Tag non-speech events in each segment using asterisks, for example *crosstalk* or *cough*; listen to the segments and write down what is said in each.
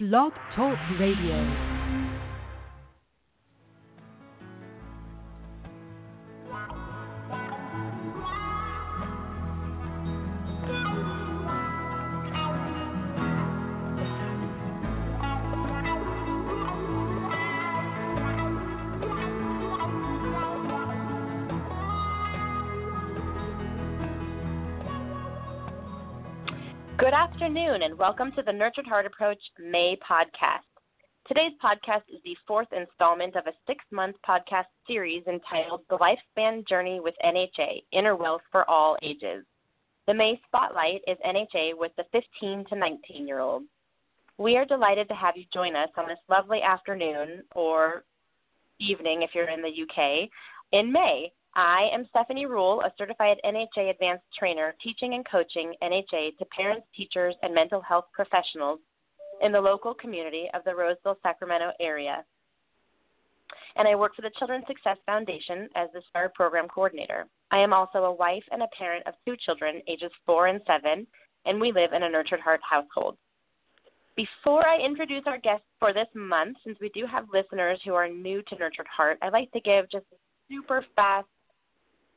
Blog Talk Radio. Afternoon, and welcome to the Nurtured Heart Approach May podcast. Today's podcast is the fourth installment of a six month podcast series entitled The Lifespan Journey with NHA Inner Wealth for All Ages. The May spotlight is NHA with the 15 to 19 year olds. We are delighted to have you join us on this lovely afternoon or evening if you're in the UK in May I am Stephanie Rule, a certified NHA advanced trainer teaching and coaching NHA to parents, teachers, and mental health professionals in the local community of the Roseville, Sacramento area. And I work for the Children's Success Foundation as the STAR program coordinator. I am also a wife and a parent of two children, ages four and seven, and we live in a Nurtured Heart household. Before I introduce our guests for this month, since we do have listeners who are new to Nurtured Heart, I'd like to give just a super fast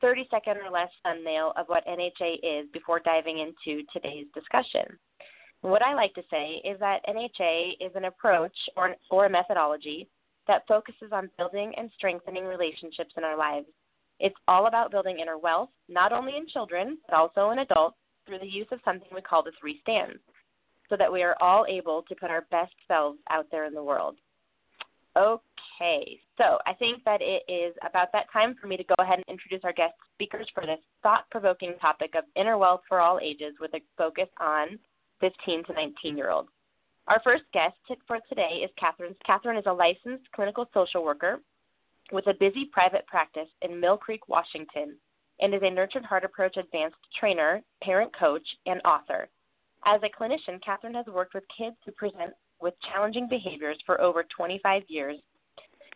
30 second or less thumbnail of what NHA is before diving into today's discussion. What I like to say is that NHA is an approach or, or a methodology that focuses on building and strengthening relationships in our lives. It's all about building inner wealth, not only in children, but also in adults, through the use of something we call the three stands, so that we are all able to put our best selves out there in the world. Okay, so I think that it is about that time for me to go ahead and introduce our guest speakers for this thought provoking topic of inner wealth for all ages with a focus on 15 to 19 year olds. Our first guest for today is Catherine. Catherine is a licensed clinical social worker with a busy private practice in Mill Creek, Washington, and is a Nurtured Heart Approach Advanced trainer, parent coach, and author. As a clinician, Catherine has worked with kids who present with challenging behaviors for over 25 years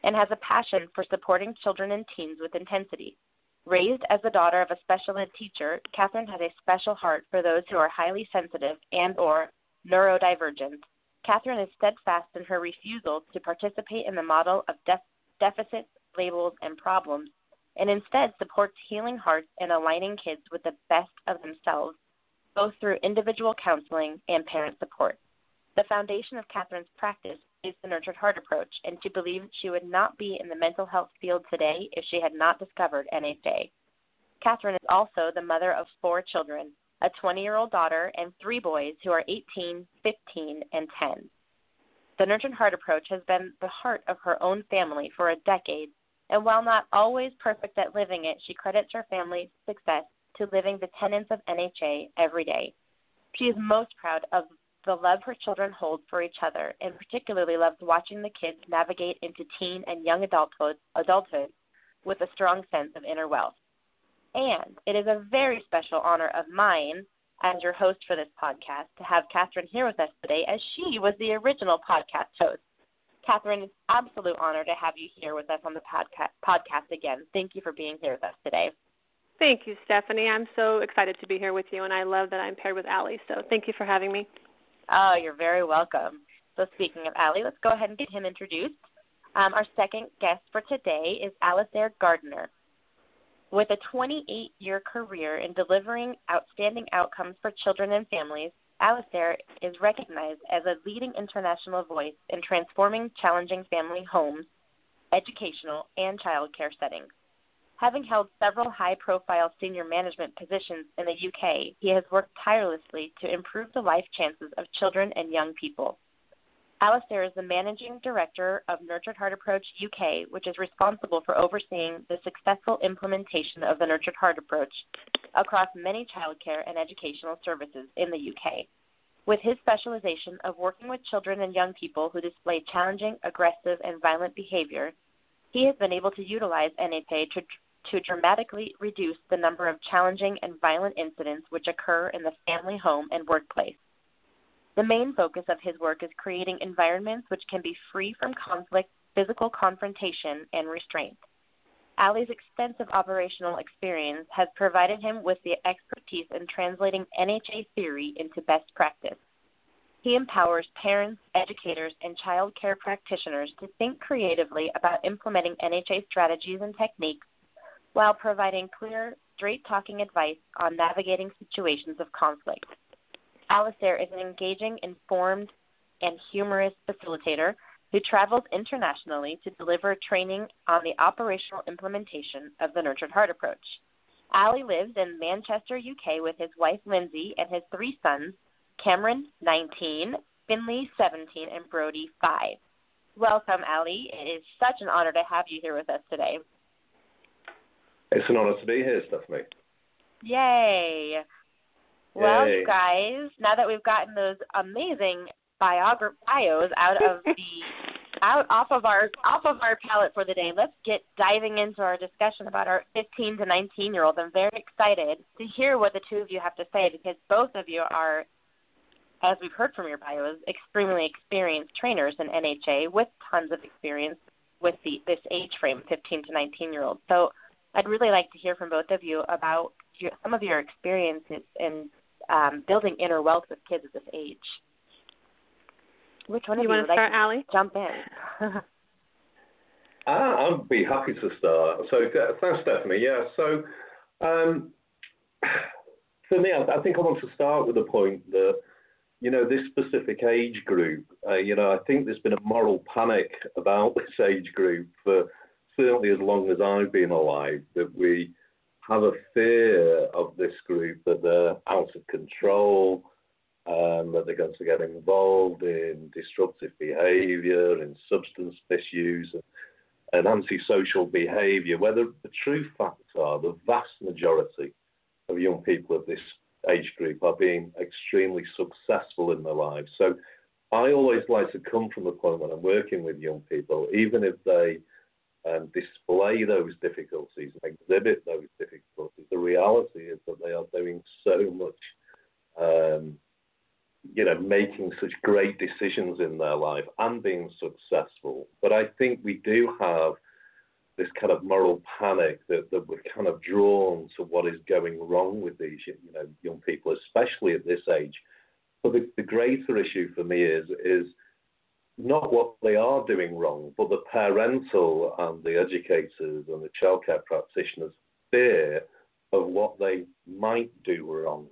and has a passion for supporting children and teens with intensity. Raised as the daughter of a special ed teacher, Catherine has a special heart for those who are highly sensitive and or neurodivergent. Catherine is steadfast in her refusal to participate in the model of def- deficits, labels, and problems, and instead supports healing hearts and aligning kids with the best of themselves, both through individual counseling and parent support. The foundation of Catherine's practice is the nurtured heart approach, and she believes she would not be in the mental health field today if she had not discovered NHA. Catherine is also the mother of four children a 20 year old daughter and three boys who are 18, 15, and 10. The nurtured heart approach has been the heart of her own family for a decade, and while not always perfect at living it, she credits her family's success to living the tenets of NHA every day. She is most proud of the love her children hold for each other, and particularly loves watching the kids navigate into teen and young adulthood, adulthood with a strong sense of inner wealth. And it is a very special honor of mine as your host for this podcast to have Catherine here with us today, as she was the original podcast host. Catherine, it's an absolute honor to have you here with us on the podcast, podcast again. Thank you for being here with us today. Thank you, Stephanie. I'm so excited to be here with you, and I love that I'm paired with Allie. So thank you for having me. Oh, you're very welcome. So, speaking of Ali, let's go ahead and get him introduced. Um, our second guest for today is Alastair Gardiner. With a 28 year career in delivering outstanding outcomes for children and families, Alastair is recognized as a leading international voice in transforming challenging family homes, educational, and child care settings. Having held several high profile senior management positions in the UK, he has worked tirelessly to improve the life chances of children and young people. Alastair is the managing director of Nurtured Heart Approach UK, which is responsible for overseeing the successful implementation of the Nurtured Heart Approach across many childcare and educational services in the UK. With his specialization of working with children and young people who display challenging, aggressive, and violent behavior, he has been able to utilize NHA to, to dramatically reduce the number of challenging and violent incidents which occur in the family, home, and workplace. The main focus of his work is creating environments which can be free from conflict, physical confrontation, and restraint. Ali's extensive operational experience has provided him with the expertise in translating NHA theory into best practice. He empowers parents, educators, and child care practitioners to think creatively about implementing NHA strategies and techniques while providing clear, straight talking advice on navigating situations of conflict. Alastair is an engaging, informed, and humorous facilitator who travels internationally to deliver training on the operational implementation of the Nurtured Heart approach. Ali lives in Manchester, UK, with his wife Lindsay and his three sons, Cameron, 19, Finley, 17, and Brody, 5. Welcome, Ali. It is such an honor to have you here with us today. It's an honor to be here, Stephanie. Yay. Well, Yay. you guys, now that we've gotten those amazing biogra- bios out of the *laughs* out off of our off of our palette for the day. Let's get diving into our discussion about our 15 to 19 year olds. I'm very excited to hear what the two of you have to say because both of you are, as we've heard from your bios, extremely experienced trainers in NHA with tons of experience with the this age frame, 15 to 19 year olds. So I'd really like to hear from both of you about your, some of your experiences in um, building inner wealth with kids at this age. Which one you of you want to start, like Ali? Jump in. *laughs* Ah, I'd be happy to start. So uh, thanks, Stephanie. Yeah. So um, for me, I, I, think I want to start with the point that you know this specific age group. Uh, you know, I think there's been a moral panic about this age group for certainly as long as I've been alive. That we have a fear of this group that they're out of control um, that they're going to get involved in disruptive behaviour, in substance misuse, and, and antisocial behaviour, where the, the true facts are the vast majority of young people of this age group are being extremely successful in their lives. So I always like to come from the point when I'm working with young people, even if they um, display those difficulties exhibit those difficulties, the reality is that they are doing so much um, you know, making such great decisions in their life and being successful. But I think we do have this kind of moral panic that, that we're kind of drawn to what is going wrong with these, you know, young people, especially at this age. But the, the greater issue for me is is not what they are doing wrong, but the parental and the educators and the childcare practitioners' fear of what they might do wrong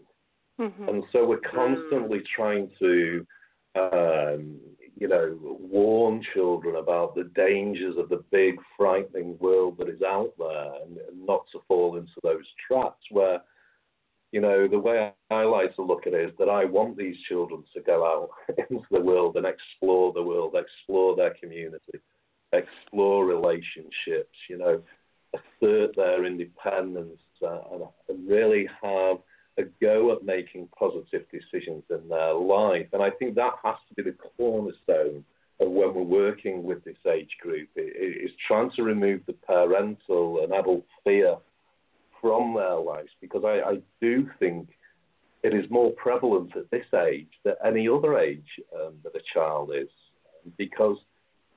Mm-hmm. And so we're constantly trying to, um, you know, warn children about the dangers of the big, frightening world that is out there and, and not to fall into those traps where, you know, the way I like to look at it is that I want these children to go out *laughs* into the world and explore the world, explore their community, explore relationships, you know, assert their independence uh, and, really have – a go at making positive decisions in their life. And I think that has to be the cornerstone of when we're working with this age group is trying to remove the parental and adult fear from their lives because I, I do think it is more prevalent at this age than any other age um, that a child is because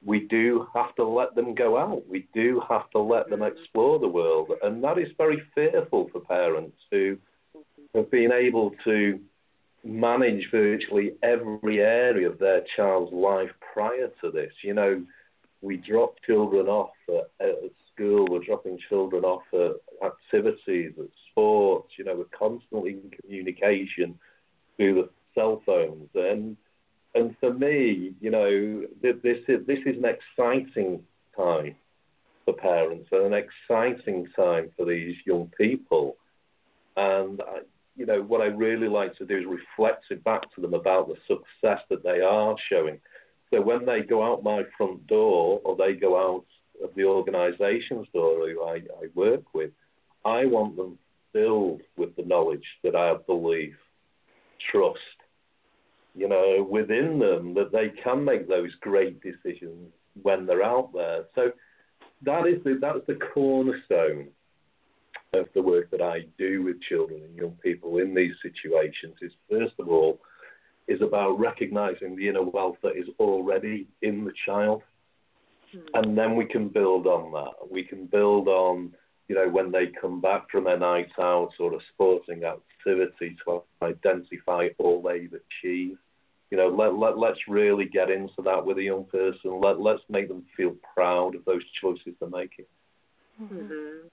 we do have to let them go out. We do have to let them explore the world. And that is very fearful for parents who have been able to manage virtually every area of their child's life prior to this. You know, we drop children off at, at school, we're dropping children off at activities, at sports, you know, we're constantly in communication through the cell phones. And and for me, you know, this is, this is an exciting time for parents and an exciting time for these young people. And I, you know, what I really like to do is reflect it back to them about the success that they are showing. So when they go out my front door or they go out of the organisations who I, I work with, I want them filled with the knowledge that I have belief, trust, you know, within them that they can make those great decisions when they're out there. So that is the, that's the cornerstone of the work that I do with children and young people in these situations is first of all is about recognizing the inner wealth that is already in the child. And then we can build on that. We can build on, you know, when they come back from a night out or a sporting activity to identify all they've achieved. You know, let, let, let's really get into that with a young person. Let, let's make them feel proud of those choices they're making. Mm-hmm.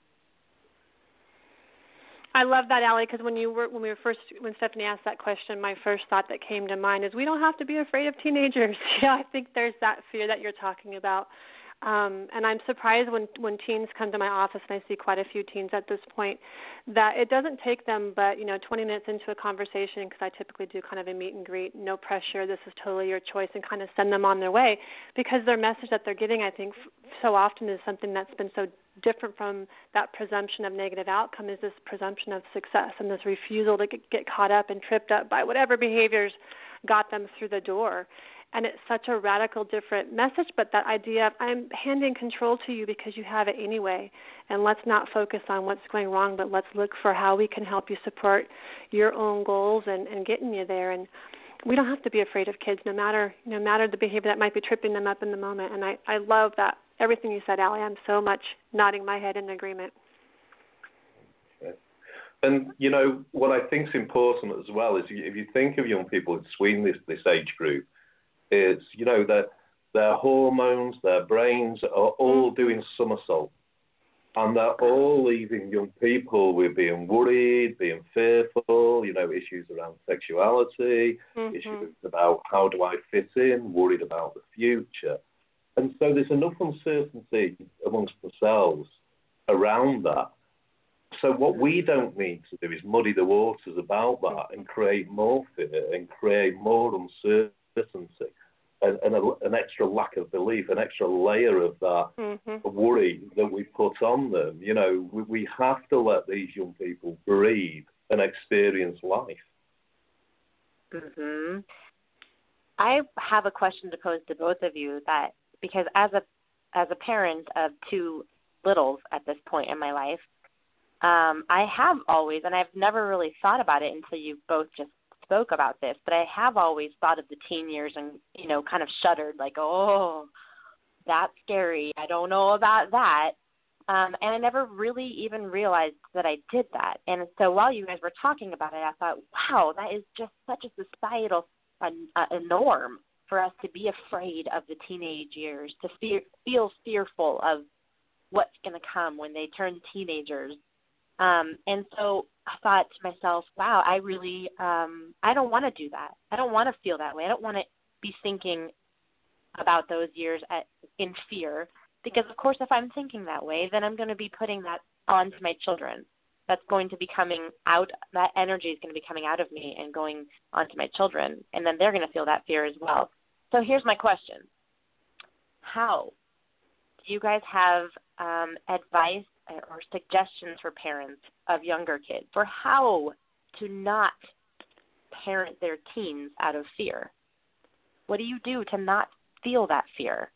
I love that, Allie, because when you were when we were first when Stephanie asked that question, my first thought that came to mind is we don't have to be afraid of teenagers. *laughs* yeah, I think there's that fear that you're talking about. Um, and I'm surprised when when teens come to my office, and I see quite a few teens at this point, that it doesn't take them but you know 20 minutes into a conversation because I typically do kind of a meet and greet, no pressure, this is totally your choice, and kind of send them on their way. Because their message that they're getting, I think, so often is something that's been so different from that presumption of negative outcome is this presumption of success and this refusal to get caught up and tripped up by whatever behaviors got them through the door and it's such a radical different message but that idea of i'm handing control to you because you have it anyway and let's not focus on what's going wrong but let's look for how we can help you support your own goals and and getting you there. And we don't have to be afraid of kids no matter no matter the behavior that might be tripping them up in the moment. And i i love that everything you said allie. I'm so much nodding my head in agreement. And you know what I think is important as well is if you think of young people between this this age group, it's you know their their hormones, their brains are all mm. doing somersault, and they're all leaving young people with being worried, being fearful, you know, issues around sexuality, mm-hmm. issues about how do I fit in, worried about the future, and so there's enough uncertainty amongst themselves around that. So what we don't need to do is muddy the waters about that and create more fear and create more uncertainty uncertainty and, and a, an extra lack of belief, an extra layer of that mm-hmm. worry that we put on them. You know, we, we have to let these young people breathe and experience life. Mhm. I have a question to pose to both of you that because as a as a parent of two littles at this point in my life, um, I have always, and I've never really thought about it until you both just spoke about this, but I have always thought of the teen years and you know kind of shuddered like, oh, that's scary. I don't know about that. Um, and I never really even realized that I did that. And so while you guys were talking about it, I thought, wow, that is just such a societal a, a norm for us to be afraid of the teenage years, to fear, feel fearful of what's going to come when they turn teenagers. Um, and so I thought to myself, wow, I really, um, I don't want to do that. I don't want to feel that way. I don't want to be thinking about those years at, in fear because, of course, if I'm thinking that way, then I'm going to be putting that onto my children. That's going to be coming out. That energy is going to be coming out of me and going onto my children, and then they're going to feel that fear as well. So here's my question: How do you guys have um, advice Uh, or suggestions for parents of younger kids for how to not parent their teens out of fear? What do you do to not feel that fear?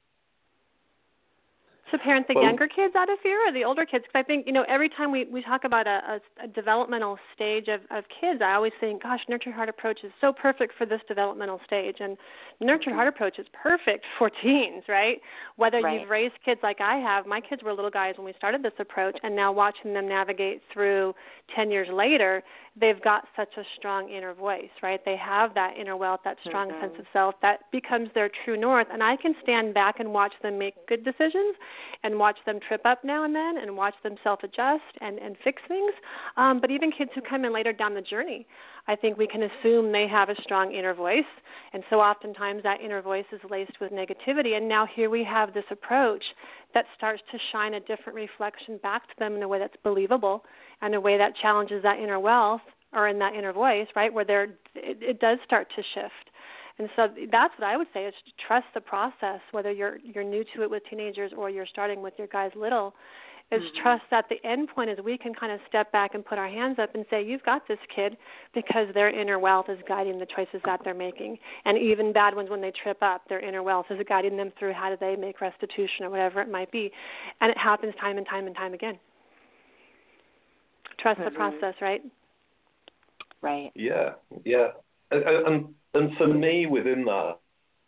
To parent the well, younger kids out of fear or the older kids because i think you know every time we we talk about a, a, a developmental stage of of kids i always think gosh nurture heart approach is so perfect for this developmental stage and nurture heart approach is perfect for *laughs* teens right whether right. you've raised kids like i have my kids were little guys when we started this approach and now watching them navigate through 10 years later they've got such a strong inner voice, right? They have that inner wealth, that strong mm-hmm. sense of self that becomes their true north. And I can stand back and watch them make good decisions and watch them trip up now and then and watch them self adjust and, and fix things. Um, but even kids who come in later down the journey, I think we can assume they have a strong inner voice. And so oftentimes that inner voice is laced with negativity. And now here we have this approach that starts to shine a different reflection back to them in a way that's believable and a way that challenges that inner wealth or in that inner voice, right, where there it, it does start to shift. And so that's what I would say is trust the process, whether you're you're new to it with teenagers or you're starting with your guys little. is mm-hmm. trust that the end point is we can kind of step back and put our hands up and say, You've got this kid because their inner wealth is guiding the choices that they're making. And even bad ones when they trip up, their inner wealth is guiding them through how do they make restitution or whatever it might be. And it happens time and time and time again. Trust mm-hmm. the process, right? Right. Yeah, yeah. And, and and for me within that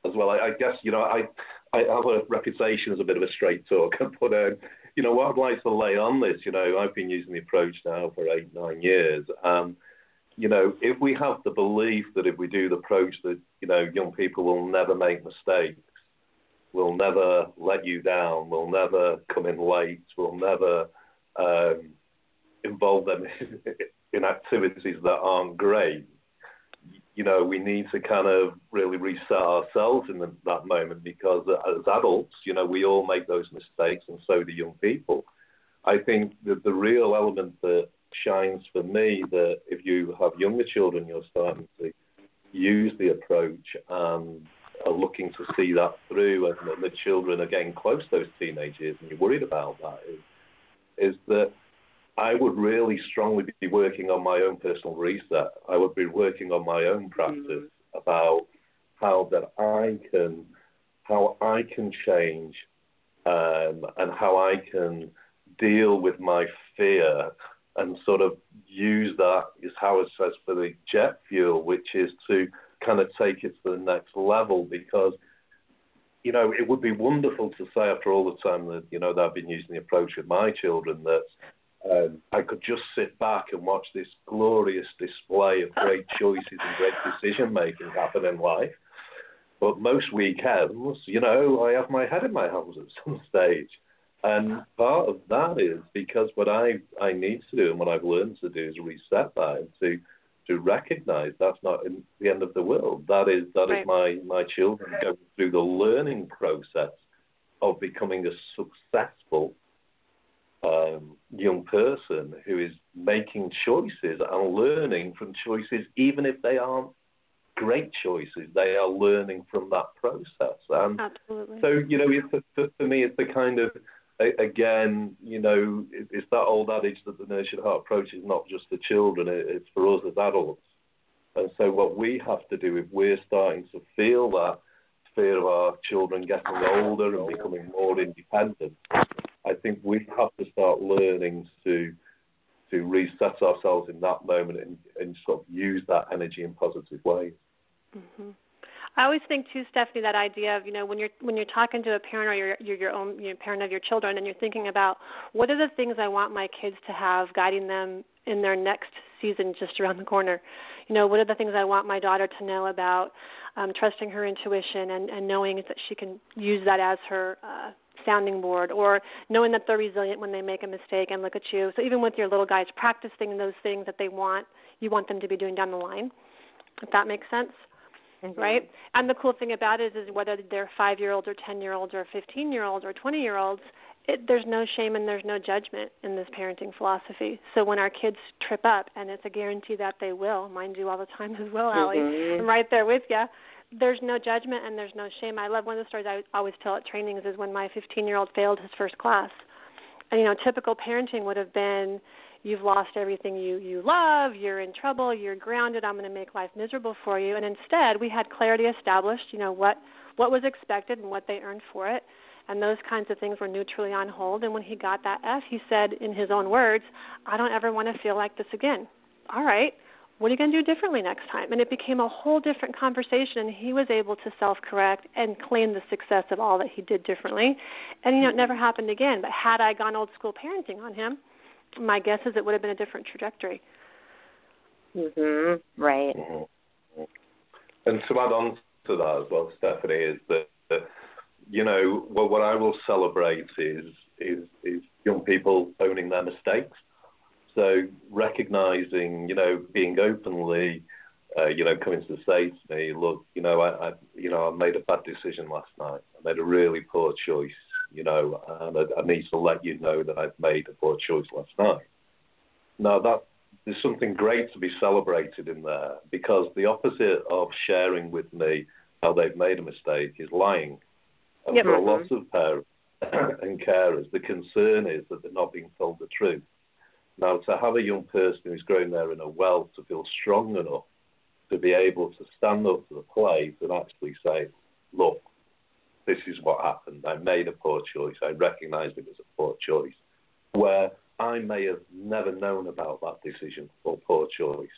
as well, I, I guess, you know, I I have a reputation as a bit of a straight talker, *laughs* but um, you know what I'd like to lay on this. You know, I've been using the approach now for eight nine years. Um, you know, if we have the belief that if we do the approach that you know young people will never make mistakes, will never let you down, will never come in late, will never um, involve them *laughs* in activities that aren't great, you know, we need to kind of really reset ourselves in the, that moment because as adults, you know, we all make those mistakes and so do young people. I think that the real element that shines for me that if you have younger children, you're starting to use the approach and are looking to see that through and the children are getting close to those teenage years and you're worried about that is, is that I would really strongly be working on my own personal reset. I would be working on my own practice mm-hmm. about how that I can how I can change um, and how I can deal with my fear and sort of use that, as it says, for the jet fuel, which is to kind of take it to the next level because you know, it would be wonderful to say after all the time that, you know, that I've been using the approach with my children that um, I could just sit back and watch this glorious display of great *laughs* choices and great decision making happen in life. But most weekends, you know, I have my head in my hands at some *laughs* stage. And part of that is because what I, I need to do and what I've learned to do is reset that and to to recognize that's not the end of the world. That is that right. is my, my children going through the learning process of becoming a successful um, young person who is making choices and learning from choices, even if they aren't great choices, they are learning from that process. And Absolutely. So, you know, it's, for, for me, it's the kind of, again, you know, it's that old adage that the nurtured heart approach is not just for children, it's for us as adults. And so, what we have to do if we're starting to feel that fear of our children getting older and becoming more independent, I think we have to start learning to to reset ourselves in that moment and, and sort of use that energy in positive ways. Mm-hmm. I always think too, Stephanie, that idea of you know when you're when you're talking to a parent or you're, you're your own you're parent of your children and you're thinking about what are the things I want my kids to have guiding them in their next season just around the corner. You know, what are the things I want my daughter to know about um, trusting her intuition and, and knowing that she can use that as her uh, sounding board or knowing that they're resilient when they make a mistake and look at you. So even with your little guys, practicing those things that they want, you want them to be doing down the line, if that makes sense. Mm-hmm. Right? And the cool thing about it is, is whether they're five year olds or 10 year olds or 15 year olds or 20 year olds, it, there's no shame and there's no judgment in this parenting philosophy. So when our kids trip up, and it's a guarantee that they will, mind you, all the time as well, Allie, mm-hmm. I'm right there with you there's no judgment and there's no shame. I love one of the stories I always tell at trainings is when my 15 year old failed his first class. And you know, typical parenting would have been you've lost everything you you love, you're in trouble, you're grounded, I'm going to make life miserable for you. And instead, we had clarity established, you know, what what was expected and what they earned for it. And those kinds of things were neutrally on hold. And when he got that F, he said in his own words, I don't ever want to feel like this again. All right what are you going to do differently next time? And it became a whole different conversation, and he was able to self correct and claim the success of all that he did differently. And, you know, it never happened again. But had I gone old school parenting on him, my guess is it would have been a different trajectory. Mhm. Right. Mm-hmm. And to add on to that as well, Stephanie, is that, that you know what, what I will celebrate is is is young people owning their mistakes so recognizing, you know, being openly, uh, you know, coming to say to me, look, you know, I, I, you know, I made a bad decision last night. I made a really poor choice, you know, and I, I need to let you know that I've made a poor choice last night. Now that there's something great to be celebrated in there because the opposite of sharing with me how they've made a mistake is lying. And for a lot of parents, and carers, the concern is that they're not being told the truth. Now, to have a young person who's grown there in a well to feel strong enough to be able to stand up to the plate and actually say, look, this is what happened. I made a poor choice. I recognized it was a poor choice. Where I may have never known about that decision or poor choice.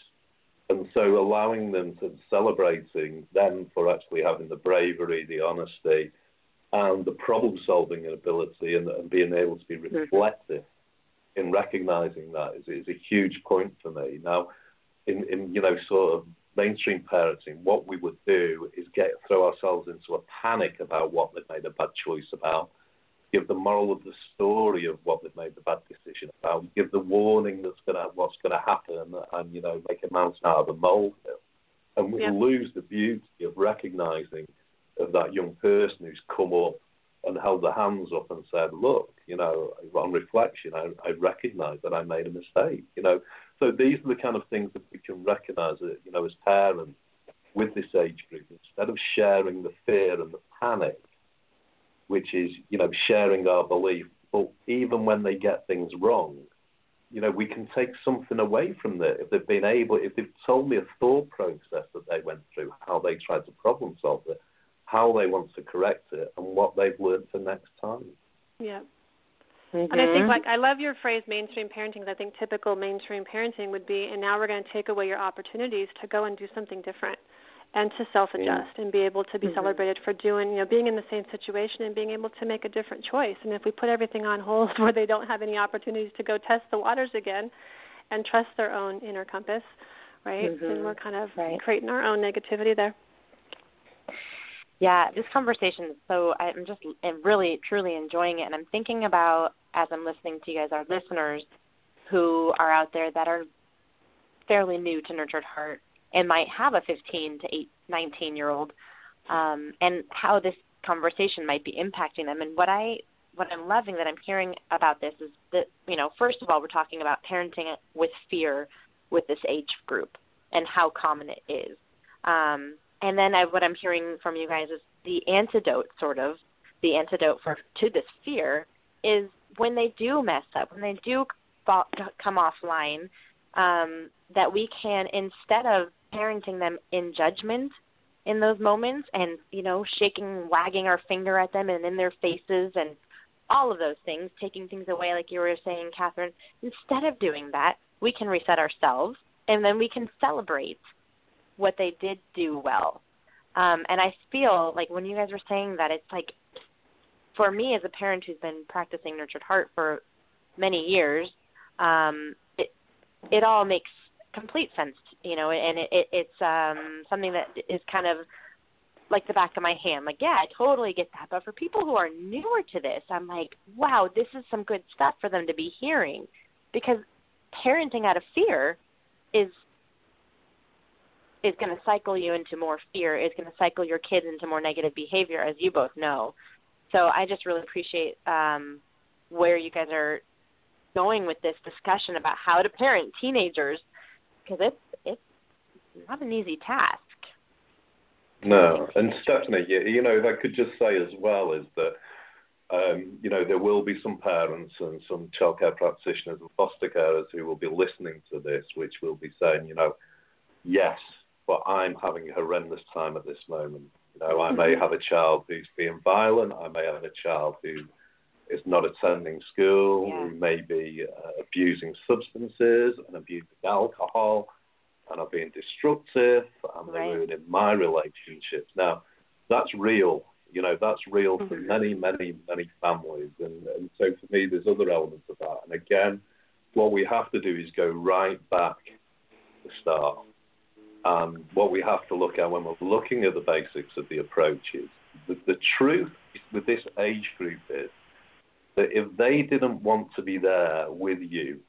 And so allowing them to celebrating them for actually having the bravery, the honesty, and the problem solving ability and, and, being able to be mm-hmm. reflective in recognizing that is, is a huge point for me. Now, in, in you know, sort of mainstream parenting, what we would do is get throw ourselves into a panic about what they've made a bad choice about, give the moral of the story of what they've made the bad decision about, give the warning that's gonna what's gonna happen, and, and you know make a mountain out of a molehill, and we yeah. lose the beauty of recognizing of that young person who's come up and held their hands up and said, "Look, you know, on reflection, I, I recognise that I made a mistake." You know, so these are the kind of things that we can recognise, uh, you know, as parents with this age group. Instead of sharing the fear and the panic, which is, you know, sharing our belief, but even when they get things wrong, you know, we can take something away from that. If they've been able, if they've told me a thought process that they went through, how they tried to problem solve it, how they want to correct it, and what they've learned for next time. Yeah. Mm-hmm. And I think, like, I love your phrase mainstream parenting. Because I think typical mainstream parenting would be, and now we're going to take away your opportunities to go and do something different and to self adjust yeah. and be able to be mm-hmm. celebrated for doing, you know, being in the same situation and being able to make a different choice. And if we put everything on hold *laughs* where they don't have any opportunities to go test the waters again and trust their own inner compass, right? Mm-hmm. Then we're kind of right. creating our own negativity there. Yeah, this conversation is so I'm just really truly enjoying it and I'm thinking about as I'm listening to you guys our listeners who are out there that are fairly new to nurtured heart and might have a 15 to 8 19 year old um and how this conversation might be impacting them. And what I what I'm loving that I'm hearing about this is that you know first of all we're talking about parenting with fear with this age group and how common it is. Um and then I, what I'm hearing from you guys is the antidote, sort of, the antidote for to this fear is when they do mess up, when they do fall, come offline, um, that we can instead of parenting them in judgment in those moments and you know shaking wagging our finger at them and in their faces and all of those things taking things away like you were saying catherine instead of doing that we can reset ourselves and then we can celebrate what they did do well. Um, and I feel like when you guys were saying that, it's like for me as a parent who's been practicing nurtured heart for many years, um, it it all makes complete sense, you know, and it, it it's um, something that is kind of like the back of my hand. Like, yeah, I totally get that. But for people who are newer to this, I'm like, wow, this is some good stuff for them to be hearing, because parenting out of fear is is going to cycle you into more fear, is going to cycle your kids into more negative behavior, as you both know. So I just really appreciate um, where you guys are going with this discussion about how to parent teenagers because it's it's not an easy task. No, and Stephanie, you, you know, if I could just say as well is that um, you know there will be some parents and some childcare practitioners and foster carers who will be listening to this, which will be saying, you know, yes, but I'm having a horrendous time at this moment. You know, I may mm-hmm. have a child who's being violent. I may have a child who is not attending school, yeah. who may be uh, abusing substances and abusing alcohol, and are being destructive, and they're ruining my relationships. Now, that's real. You know, that's real mm-hmm. for many, many, many families. And, and so for me, there's other elements of that. And again, what we have to do is go right back to the start um, what we have to look at when we're looking at the basics of the approach is the, the truth with this age group is that if they didn't want to be there with you,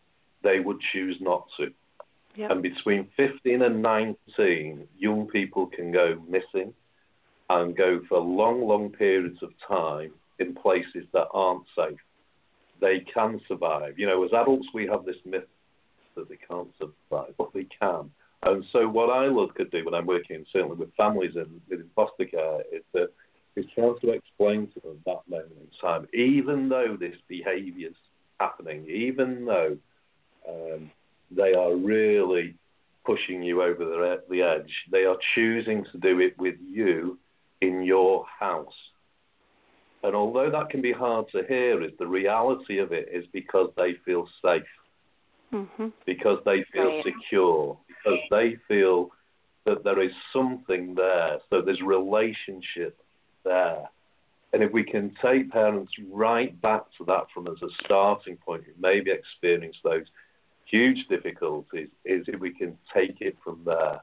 they would choose not to. Yep. And between 15 and 19, young people can go missing and go for long, long periods of time in places that aren't safe. They can survive. You know, as adults, we have this myth that they can't survive, but they can. And so what I look at do when I'm working certainly with families in, within foster care is that is trying to explain to them that moment in time, even though this behaviour is happening, even though um, they are really pushing you over the, the edge, they are choosing to do it with you in your house. And although that can be hard to hear, is the reality of it is because they feel safe, mm-hmm. because they feel right. secure, because they feel that there is something there. So there's relationship there. And if we can take parents right back to that from as a starting point, who maybe experience those huge difficulties, is if we can take it from there.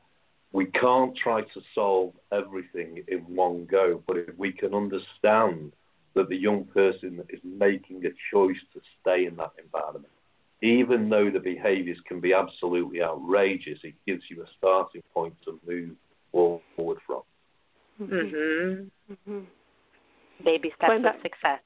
We can't try to solve everything in one go, but if we can understand that the young person is making a choice to stay in that environment, even though the behaviours can be absolutely outrageous, it gives you a starting point to move forward from. Mm-hmm. Mm-hmm. Baby steps of success.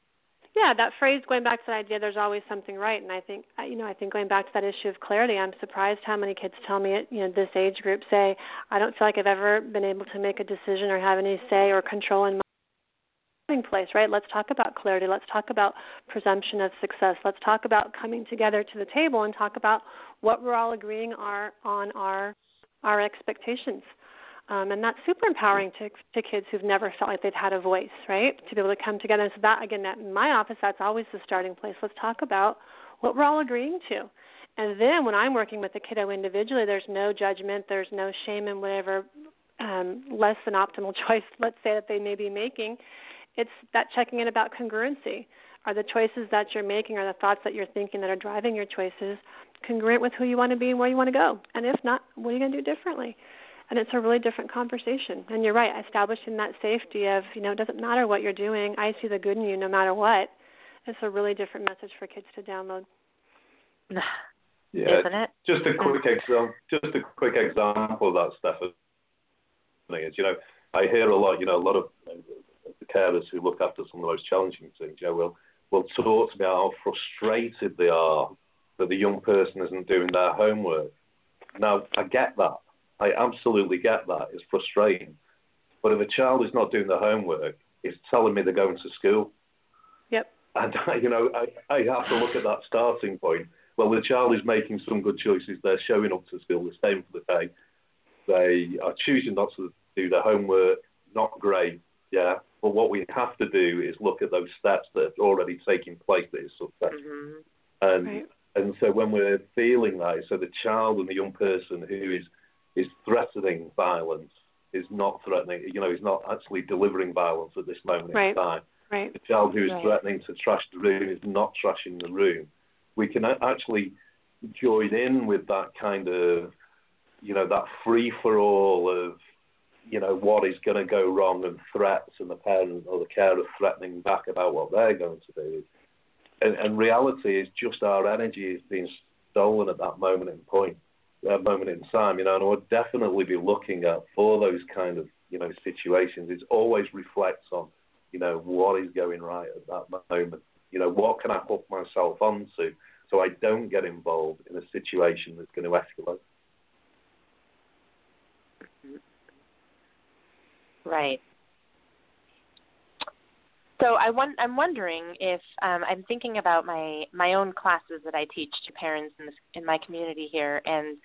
Yeah, that phrase going back to the idea there's always something right and I think you know, I think going back to that issue of clarity, I'm surprised how many kids tell me at, you know, this age group say, I don't feel like I've ever been able to make a decision or have any say or control in place, right? Let's talk about clarity. Let's talk about presumption of success. Let's talk about coming together to the table and talk about what we're all agreeing are on our our expectations. Um, and that's super empowering to, to kids who've never felt like they've had a voice, right? To be able to come together. And so that, again, that in my office, that's always the starting place. Let's talk about what we're all agreeing to. And then when I'm working with the kiddo individually, there's no judgment, there's no shame in whatever um, less than optimal *laughs* choice, let's say, that they may be making. It's that checking in about congruency. Are the choices that you're making, are the thoughts that you're thinking that are driving your choices congruent with who you want to be and where you want to go? And if not, what are you going to do differently? and it's a really different conversation. And you're right, establishing that safety of, you know, it doesn't matter what you're doing, I see the good in you no matter what. It's a really different message for kids to download. Yeah, Isn't it? Just a quick example. Just a quick example of that, Stefan. Is you know, I hear a lot. You know, a lot of the carers who look after some of the most challenging things. You know, will will talk to me how frustrated they are that the young person isn't doing their homework. Now, I get that. I absolutely get that. It's frustrating. But if a child is not doing their homework, it's telling me they're going to school. Yep. And, *laughs* you know, I, I have to look at that starting point. Well, the child is making some good choices. They're showing up to school. They're staying for the day. They are choosing not to do their homework. Not great, yeah. But what we have to do is look at those steps that are already taking place that is successful. Mm-hmm. And right. and so when we're feeling that, so the child and the young person who is is threatening violence, is not threatening, you know, is not actually delivering violence at this moment right. in time. Right. The child who is right. threatening to trash the room is not trashing the room. We can actually join in with that kind of, you know, that free for all of, you know, what is going to go wrong and threats and the parent or the carer threatening back about what they're going to do. And, and reality is just our energy is being stolen at that moment in point that moment in time, you know, and I would definitely be looking at for those kind of, you know, situations. It always reflects on, you know, what is going right at that moment. You know, what can I hook myself onto so I don't get involved in a situation that's going to escalate. Right. So I want, I'm wondering if um, I'm thinking about my my own classes that I teach to parents in, this, in my community here, and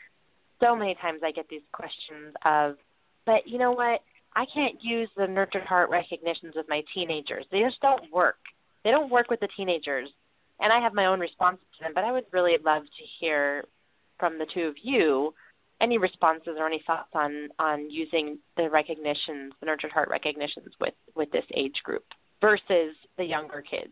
so many times I get these questions of, but you know what? I can't use the nurtured heart recognitions with my teenagers. They just don't work. They don't work with the teenagers, and I have my own responses to them. But I would really love to hear from the two of you any responses or any thoughts on on using the recognitions, the nurtured heart recognitions with with this age group versus the younger kids.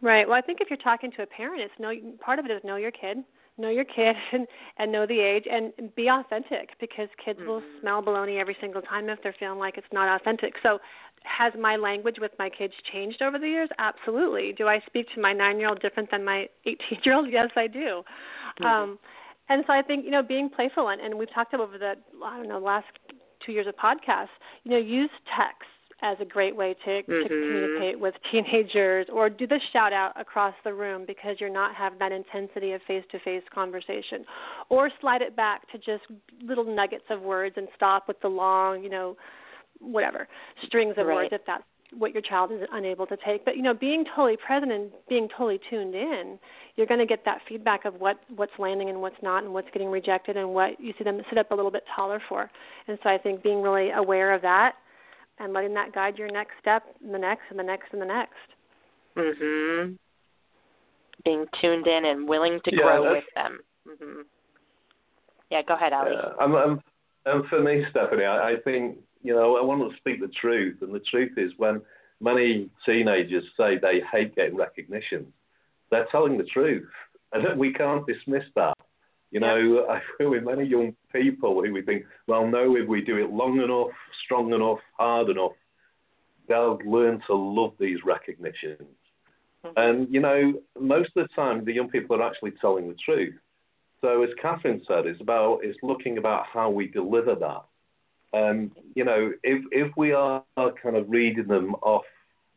Right. Well, I think if you're talking to a parent, it's know part of it is know your kid, know your kid, *laughs* and, and know the age, and be authentic because kids mm-hmm. will smell baloney every single time if they're feeling like it's not authentic. So, has my language with my kids changed over the years? Absolutely. Do I speak to my nine-year-old different than my 18-year-old? *laughs* Yes, I do. Mm-hmm. Um, and so I think you know being playful, and, and we've talked about over the I don't know last two years of podcasts. You know, use text as a great way to, mm-hmm. to communicate with teenagers or do the shout out across the room because you're not having that intensity of face to face conversation or slide it back to just little nuggets of words and stop with the long you know whatever strings of right. words if that's what your child is unable to take. But you know, being totally present and being totally tuned in, you're going to get that feedback of what what's landing and what's not, and what's getting rejected, and what you see them sit up a little bit taller for. And so I think being really aware of that and letting that guide your next step, and the next, and the next, and the next. Mhm. Being tuned in and willing to Yeah, grow with them. Mhm. Yeah, go ahead, Ali. Yeah, and, and, and for me, Stephanie, I, I think you know I want to speak the truth, and the truth is when many teenagers say they hate getting recognition, they're telling the truth, *laughs* and we can't dismiss that. You know, I feel *laughs* with many young people who we think, well, no, if we do it long enough, strong enough, hard enough, they'll learn to love these recognitions. Hmm. And you know, most of the time, the young people are actually telling the truth. So, as Catherine said, it's about it's looking about how we deliver that. Um, you know, if if we are kind of reading them off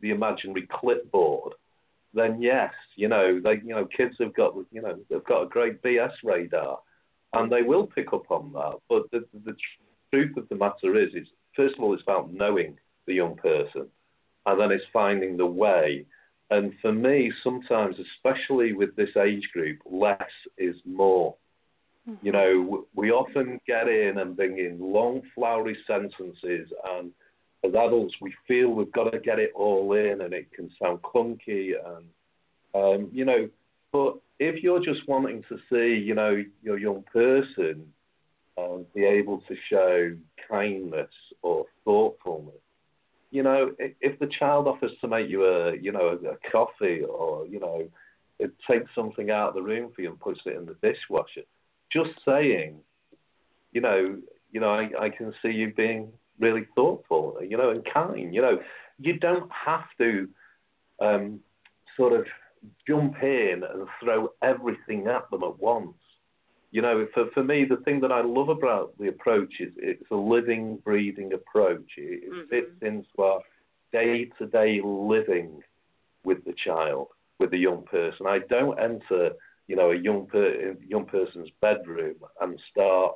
the imaginary clipboard, then yes, you know, they you know kids have got you know they've got a great BS radar, and they will pick up on that. But the the truth of the matter is, is first of all, it's about knowing the young person, and then it's finding the way. And for me, sometimes, especially with this age group, less is more. Mm-hmm. You know, we often get in and bring in long, flowery sentences, and as adults, we feel we've got to get it all in, and it can sound clunky. And um, you know, but if you're just wanting to see, you know, your young person um, be able to show kindness or thoughtfulness, you know, if, the child offers to make you a, you know, a coffee or you know, it takes something out of the room for you and puts it in the dishwasher, just saying, you know, you know, I, I can see you being really thoughtful, you know, and kind. You know, you don't have to um, sort of jump in and throw everything at them at once. You know, for for me, the thing that I love about the approach is it's a living, breathing approach. It, it Mhm. fits into our day-to-day living with the child, with the young person. I don't enter, you know, a young per, young person's bedroom and start,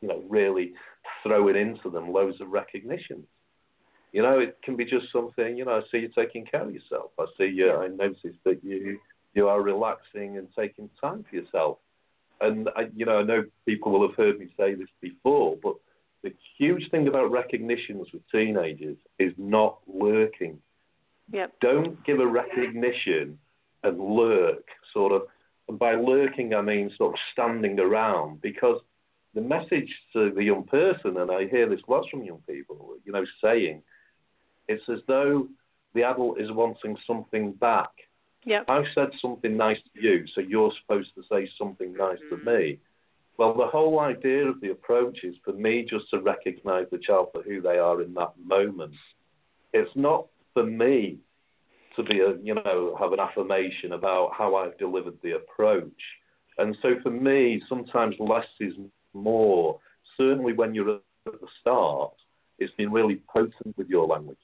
you know, really throwing into them loads of recognitions. You know, it can be just something. You know, I see you taking care of yourself. I see you. I notice that you you are relaxing and taking time for yourself. And I, you know, I know people will have heard me say this before, but the huge thing about recognitions with teenagers is not working. Yep. Don't give a recognition and lurk, sort of. And by lurking, I mean sort of standing around, because the message to the young person, and I hear this lots from young people, you know, saying, it's as though the adult is wanting something back. Yep. I've said something nice to you, so you're supposed to say something nice to mm-hmm. me. Well, the whole idea of the approach is for me just to recognize the child for who they are in that moment. It's not for me to be a, you know, have an affirmation about how I've delivered the approach. And so for me, sometimes less is more. Certainly when you're at the start, it's been really potent with your language.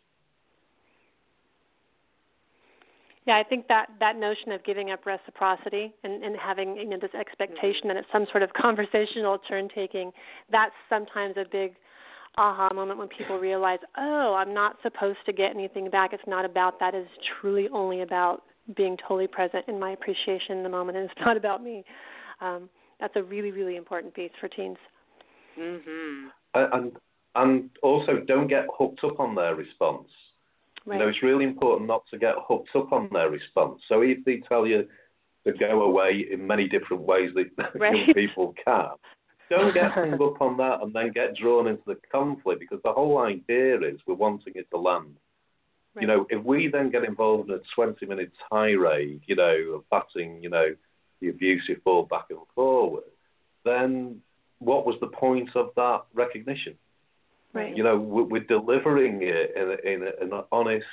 Yeah, I think that that notion of giving up reciprocity and, and having you know this expectation that it's some sort of conversational turn taking, that's sometimes a big aha moment when people realize, oh, I'm not supposed to get anything back. It's not about that. It's truly only about being totally present in my appreciation in the moment, and it's not about me. Um, that's a really, really important piece for teens. Mhm. And and also don't get hooked up on their response. Right. You know, it's really important not to get hooked up on their response. So if they tell you to go away in many different ways that *laughs* Right. young people can, don't get *laughs* hung up on that and then get drawn into the conflict because the whole idea is we're wanting it to land. Right. You know, if we then get involved in a 20 minute tirade, you know, of batting, you know, the abusive ball back and forward, then what was the point of that recognition? right. You know, we- we're delivering it in, a, in, a, an honest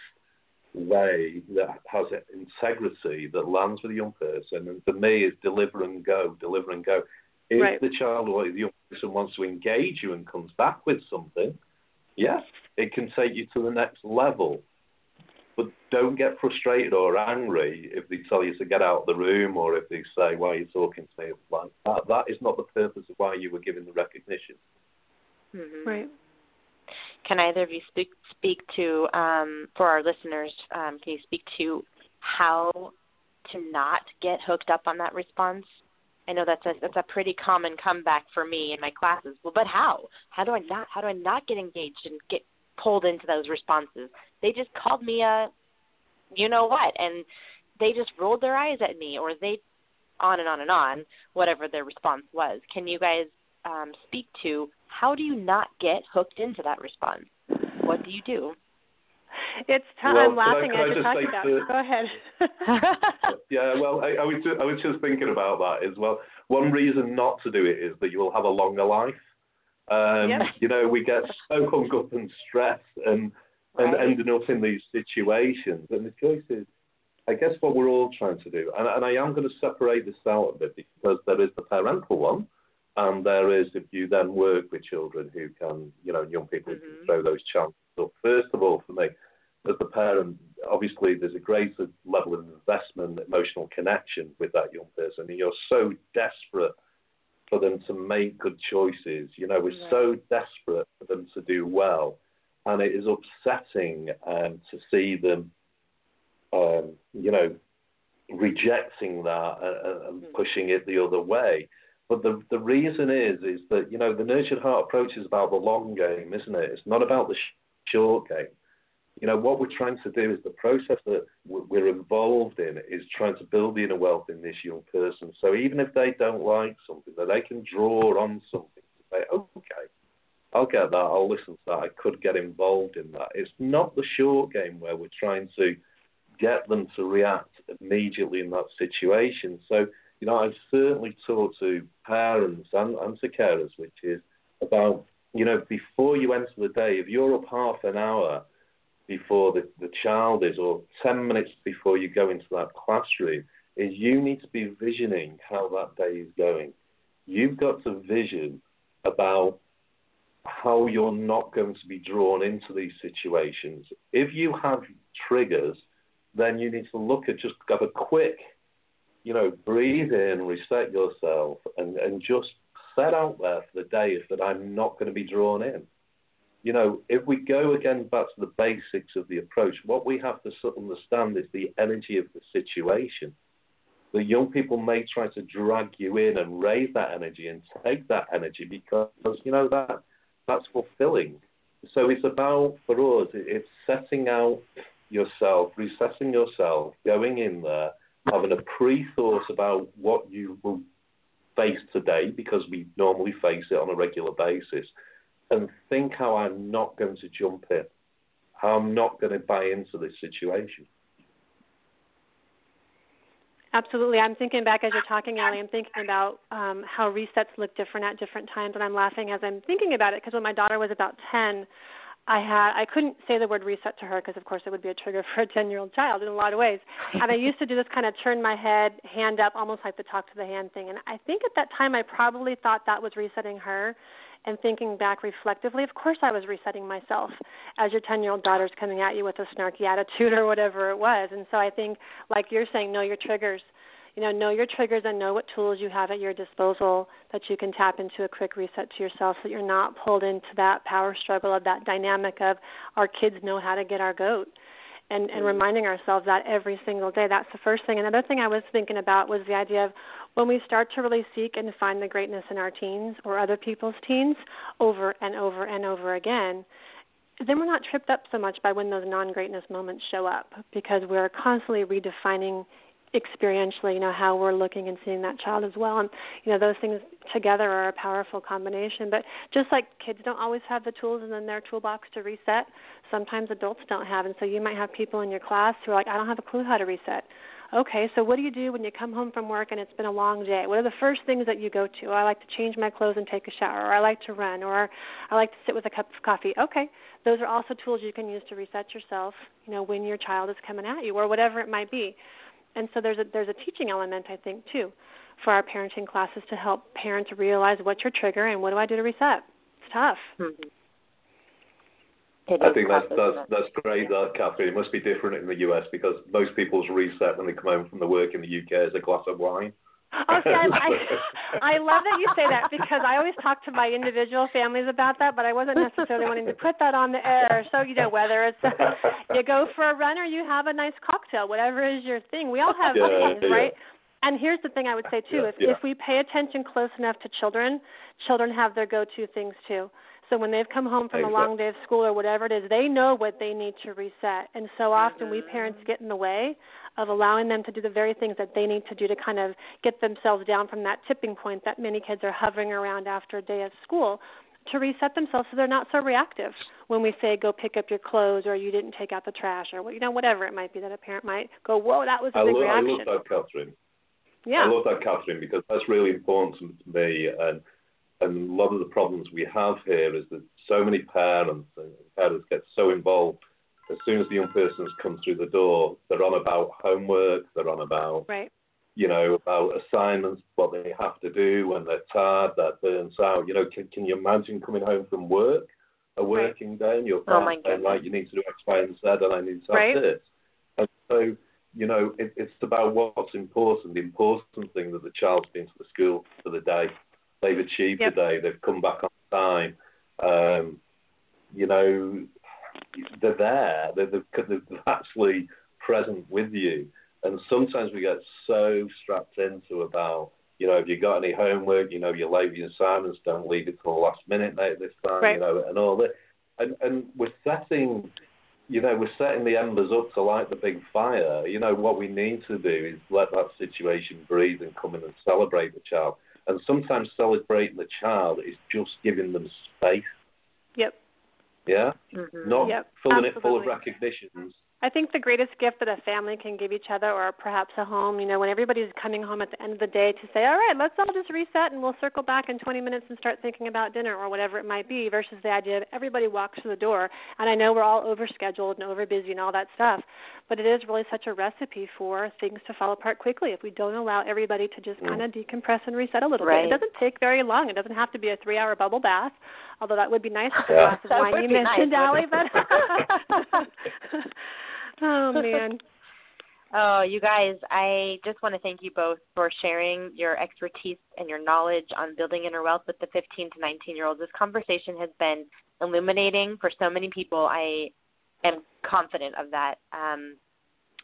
way that has integrity that lands with the young person. And for me, is deliver and go, deliver and go. If Right. the child or the young person wants to engage you and comes back with something, yes, it can take you to the next level. But don't get frustrated or angry if they tell you to get out of the room or if they say, why are you talking to me like that? That is not the purpose of why you were given the recognition. Mhm. Right. can either of you speak speak to um, for our listeners? Um, can you speak to how to not get hooked up on that response? I know that's a that's a pretty common comeback for me in my classes. Well, but how? How do I not how do I not get engaged and get pulled into those responses? They just called me a you know what and they just rolled their eyes at me or they on and on and on whatever their response was. Can you guys um, speak to how do you not get hooked into that response? What do you do? It's tough. Well, I'm laughing I, as you're talking about it. Go ahead. *laughs* *laughs* yeah, well, I, I, was just, I was just thinking about that as well. One reason not to do it is that you will have a longer life. Um. You know, we get so *laughs* hung up and stressed and and right. ending up in these situations. And the choice is, I guess, what we're all trying to do. And, and I am going to separate this out a bit because there is the parental one, and there is if you then work with children who can, you know, young people mm-hmm. who can mm-hmm. throw those chances up. First of all, for me, as the parent, obviously there's a greater level of investment, emotional connection with that young person, and you're so desperate for them to make good choices. You know, we're yeah. so desperate for them to do well, and it is upsetting um, to see them, um, you know, rejecting that and, and mm-hmm. pushing it the other way. But the the reason is is that you know the nurtured heart approach is about the long game, isn't it? It's not about the short game. You know what we're trying to do is the process that we're involved in is trying to build the inner wealth in this young person. So even if they don't like something, that they can draw on something to say, okay, I'll get that, I'll listen to that, I could get involved in that. It's not the short game where we're trying to get them to react immediately in that situation. So you know, I've certainly talked to parents and, and to carers, which is about, you know, before you enter the day, if you're up half an hour before the, the child is, or 10 minutes before you go into that classroom, is you need to be visioning how that day is going. You've got to vision about how you're not going to be drawn into these situations. If you have triggers, then you need to look at just have a quick you know, breathe in, reset yourself, and, and just set out there for the day that I'm not going to be drawn in. You know, if we go again back to the basics of the approach, what we have to understand is the energy of the situation. The young people may try to drag you in and raise that energy and take that energy because, you know, that that's fulfilling. So it's about, for us, it's setting out yourself, resetting yourself, going in there, having a pre-thought about what you will face today, because we normally face it on a regular basis, and think how I'm not going to jump in, how I'm not going to buy into this situation. Absolutely. I'm thinking back as you're talking, Allie. I'm thinking about um, how resets look different at different times, and I'm laughing as I'm thinking about it because when my daughter was about 10, I had I couldn't say the word reset to her because of course it would be a trigger for a 10-year-old child in a lot of ways. And I used to do this kind of turn my head, hand up, almost like the talk to the hand thing. And I think at that time I probably thought that was resetting her. And thinking back reflectively, of course I was resetting myself as your 10-year-old daughter's coming at you with a snarky attitude or whatever it was. And so I think, like you're saying, know your triggers you know, know your triggers and know what tools you have at your disposal that you can tap into a quick reset to yourself so that you're not pulled into that power struggle of that dynamic of our kids know how to get our goat. And, and mm-hmm. reminding ourselves that every single day. That's the first thing. Another thing I was thinking about was the idea of when we start to really seek and find the greatness in our teens or other people's teens over and over and over again, then we're not tripped up so much by when those non greatness moments show up because we're constantly redefining experientially, you know, how we're looking and seeing that child as well. And, you know, those things together are a powerful combination. But just like kids don't always have the tools in their toolbox to reset, sometimes adults don't have. And so you might have people in your class who are like, I don't have a clue how to reset. Okay, so what do you do when you come home from work and it's been a long day? What are the first things that you go to? Oh, I like to change my clothes and take a shower, or I like to run, or I like to sit with a cup of coffee. Okay, those are also tools you can use to reset yourself, you know, when your child is coming at you, or whatever it might be and so there's a there's a teaching element I think too for our parenting classes to help parents realize what's your trigger and what do I do to reset. It's tough. Mm-hmm. I think that's that's that's great, that Kathy. It must be different in the US because most people's reset when they come home from the work in the UK is a glass of wine. Oh, see, I, I, *laughs* I love that you say that because I always talk to my individual families about that, but I wasn't necessarily wanting to put that on the air. So you know, whether it's a, you go for a run or you have a nice cocktail, whatever is your thing. We all have yeah, things, yeah. right? And here's the thing I would say too: Yeah, if if we pay attention close enough to children, children have their go-to things too. So when they've come home from a long day of school or whatever it is, they know what they need to reset. And so often we mm-hmm. parents get in the way of allowing them to do the very things that they need to do to kind of get themselves down from that tipping point that many kids are hovering around after a day of school to reset themselves so they're not so reactive when we say go pick up your clothes or you didn't take out the trash or you know whatever it might be that a parent might go whoa that was a I big love, I love that, Catherine. yeah I love that, Catherine, because that's really important to me. And and a lot of the problems we have here is that so many parents and parents get so involved. As soon as the young person's come through the door, they're on about homework, they're on about right you know about assignments, what they have to do when they're tired, that burns out. You know, can can you imagine coming home from work, a working day, and your Oh, parents saying, like, you need to do X, Y, and Z, and I need to have Right. this. And so you know, it, it's about what's important. The important thing that the child's been to the school for the day, they've achieved Yep. the day, they've come back on time. Um, you know, they're there. They're, they're, they're actually present with you. And sometimes we get so strapped into about, you know, have you got any homework? You know, you're late with your assignments. Don't leave it till the last minute, mate. This time, Right. you know, and all that. And and we're setting you know, we're setting the embers up to light the big fire. You know, what we need to do is let that situation breathe and come in and celebrate the child. And sometimes celebrating the child is just giving them space. Yep Yeah? Mm-hmm. Not Yep, filling it full of absolutely. recognitions. I think the greatest gift that a family can give each other, or perhaps a home, you know, when everybody's coming home at the end of the day to say, all right, let's all just reset and we'll circle back in 20 minutes and start thinking about dinner or whatever it might be, versus the idea of everybody walks through the door. And I know we're all overscheduled and overbusy and all that stuff, but it is really such a recipe for things to fall apart quickly if we don't allow everybody to just kind of decompress and reset a little Right. bit. It doesn't take very long. It doesn't have to be a three-hour bubble bath, although that would be nice with a Yeah. glass of That wine. You be nice, mentioned, Allie, but *laughs* *laughs* oh man. Oh, you guys, I just want to thank you both for sharing your expertise and your knowledge on building inner wealth with the 15 to 19 year olds. This conversation has been illuminating for so many people. I am confident of that. Um,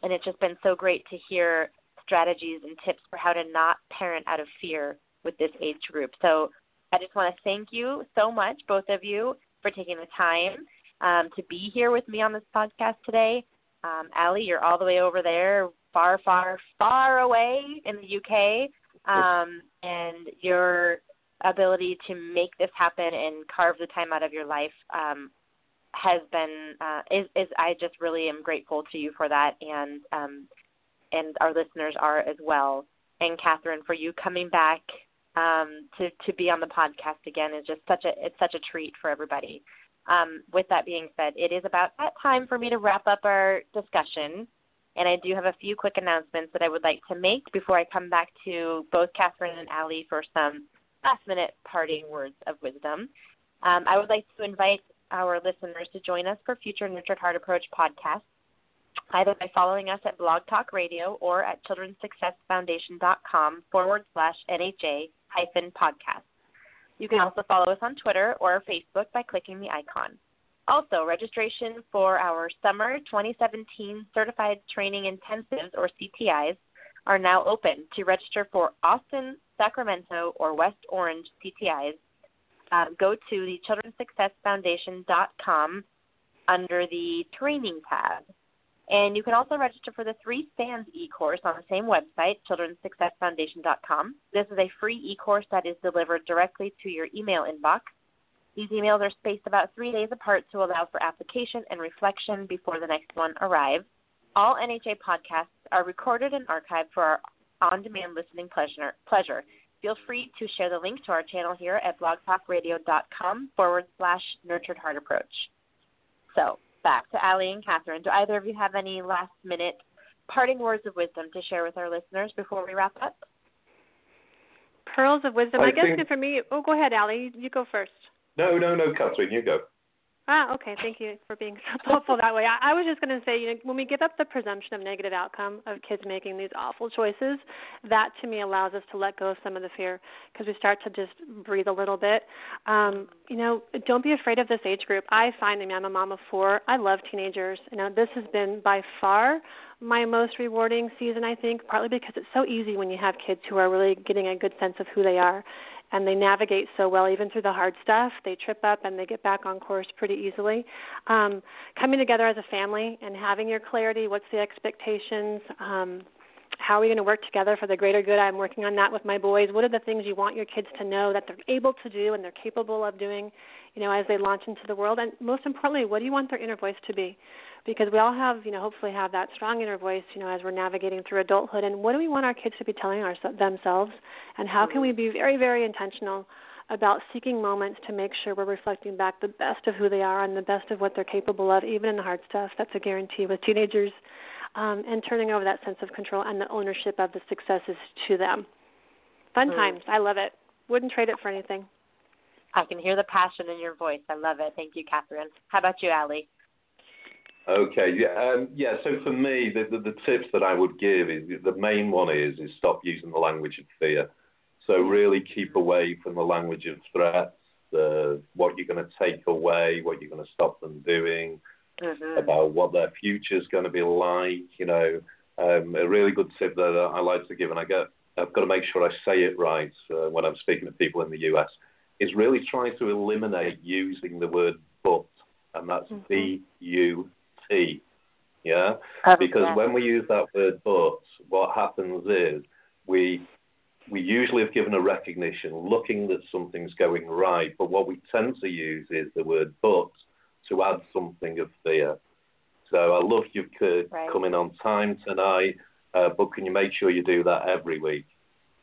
and it's just been so great to hear strategies and tips for how to not parent out of fear with this age group. So I just want to thank you so much, both of you, for taking the time um, to be here with me on this podcast today. Um, Allie, you're all the way over there, far, far, far away in the UK, um, and your ability to make this happen and carve the time out of your life um, has been uh, is, is I just really am grateful to you for that, and um, and our listeners are as well. And Catherine, for you coming back um, to to be on the podcast again is just such a it's such a treat for everybody. Um, with that being said, it is about that time for me to wrap up our discussion. And I do have a few quick announcements that I would like to make before I come back to both Catherine and Allie for some last minute parting words of wisdom. Um, I would like to invite our listeners to join us for future Nurtured Heart Approach podcasts, either by following us at Blog Talk Radio or at childrensuccessfoundation.com forward slash NHA hyphen podcast. You can also follow us on Twitter or Facebook by clicking the icon. Also, registration for our summer 2017 Certified Training Intensives or CTIs are now open. To register for Austin, Sacramento, or West Orange CTIs, um, go to the childrensuccessfoundation.com under the training tab. And you can also register for the Three Stands e-course on the same website, childrensuccessfoundation.com. This is a free e-course that is delivered directly to your email inbox. These emails are spaced about three days apart to allow for application and reflection before the next one arrives. All NHA podcasts are recorded and archived for our on-demand listening pleasure. pleasure. Feel free to share the link to our channel here at blogtalkradio.com forward slash nurtured heart approach. So, back to Allie and Catherine. Do either of you have any last minute parting words of wisdom to share with our listeners before we wrap up? Pearls of wisdom. I I, guess think- for me, oh, go ahead, Allie. You go first. No, no, no, Catherine, you go. Ah, okay. Thank you for being *laughs* so thoughtful that way. I, I was just going to say, you know, when we give up the presumption of negative outcome of kids making these awful choices, that to me allows us to let go of some of the fear because we start to just breathe a little bit. Um, you know, don't be afraid of this age group. I find, I mean, I'm a mom of four. I love teenagers. You know, this has been by far my most rewarding season, I think, partly because it's so easy when you have kids who are really getting a good sense of who they are and they navigate so well even through the hard stuff. They trip up and they get back on course pretty easily. Um, coming together as a family and having your clarity, what's the expectations? Um, how are we going to work together for the greater good? I'm working on that with my boys. What are the things you want your kids to know that they're able to do and they're capable of doing, you know, as they launch into the world? And most importantly, what do you want their inner voice to be? Because we all have, you know, hopefully have that strong inner voice, you know, as we're navigating through adulthood. And what do we want our kids to be telling our, themselves? And how can we be very, very intentional about seeking moments to make sure we're reflecting back the best of who they are and the best of what they're capable of, even in the hard stuff. That's a guarantee with teenagers. Um, and turning over that sense of control and the ownership of the successes to them. Fun mm. times. I love it. Wouldn't trade it for anything. I can hear the passion in your voice. I love it. Thank you, Catherine. How about you, Allie? Okay. Yeah. Um, yeah. So for me, the, the, the tips that I would give is the main one is is stop using the language of fear. So really keep away from the language of threats, the what you're going to take away, what you're going to stop them doing, mm-hmm. about what their future is going to be like. You know, um, a really good tip that I like to give, and I get I've got to make sure I say it right uh, when I'm speaking to people in the US, is really trying to eliminate using the word but, and that's mm-hmm. B U T. Yeah? Oh, because yeah. when we use that word but, what happens is we we usually have given a recognition looking that something's going right, but what we tend to use is the word but to add something of fear. So I love you right. coming on time tonight, uh, but can you make sure you do that every week?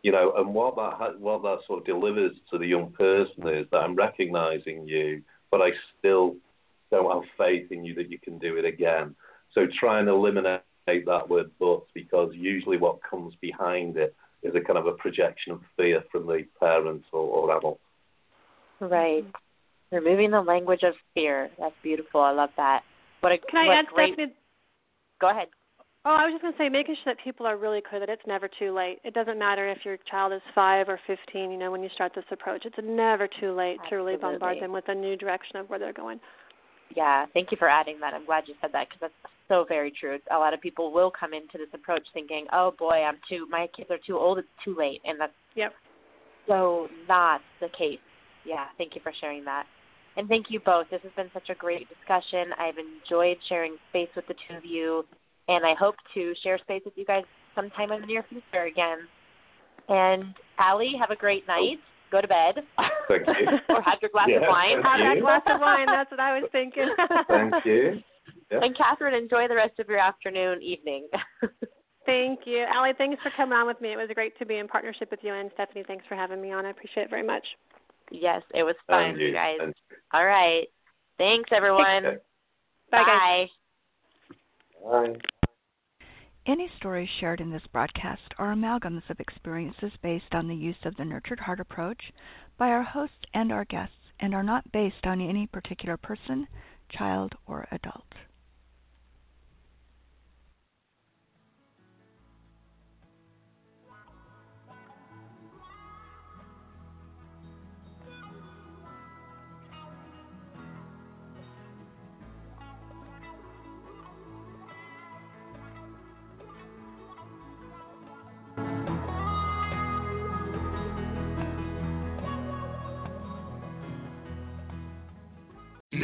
You know, and what that ha- what that sort of delivers to the young person is that I'm recognizing you, but I still don't have faith in you that you can do it again. So try and eliminate that word but because usually what comes behind it is a kind of a projection of fear from the parents or, or adult. Right. Removing the language of fear. That's beautiful. I love that. What a, Can I add, great... Stephanie? Go ahead. Oh, I was just going to say, making sure that people are really clear that it's never too late. It doesn't matter if your child is five or 15, you know, when you start this approach. It's never too late Absolutely. to really bombard them with a new direction of where they're going. Yeah, thank you for adding that. I'm glad you said that because that's so very true. A lot of people will come into this approach thinking, "Oh boy, I'm too. My kids are too old. It's too late," and that's yep. so not the case. Yeah, thank you for sharing that, and thank you both. This has been such a great discussion. I've enjoyed sharing space with the two of you, and I hope to share space with you guys sometime in the near future again. And Allie, have a great night go to bed. Thank you. *laughs* or have your glass yeah, of wine. Have that glass of wine. That's what I was thinking. thank you. *laughs* Yeah. And Catherine, enjoy the rest of your afternoon, evening. *laughs* Thank you. Allie, thanks for coming on with me. It was great to be in partnership with you. And Stephanie, thanks for having me on. I appreciate it very much. Yes, it was fun, you. you guys. All right. Thanks, everyone. Bye, Bye. Bye. Any stories shared in this broadcast are amalgams of experiences based on the use of the Nurtured Heart approach by our hosts and our guests and are not based on any particular person, child, or adult.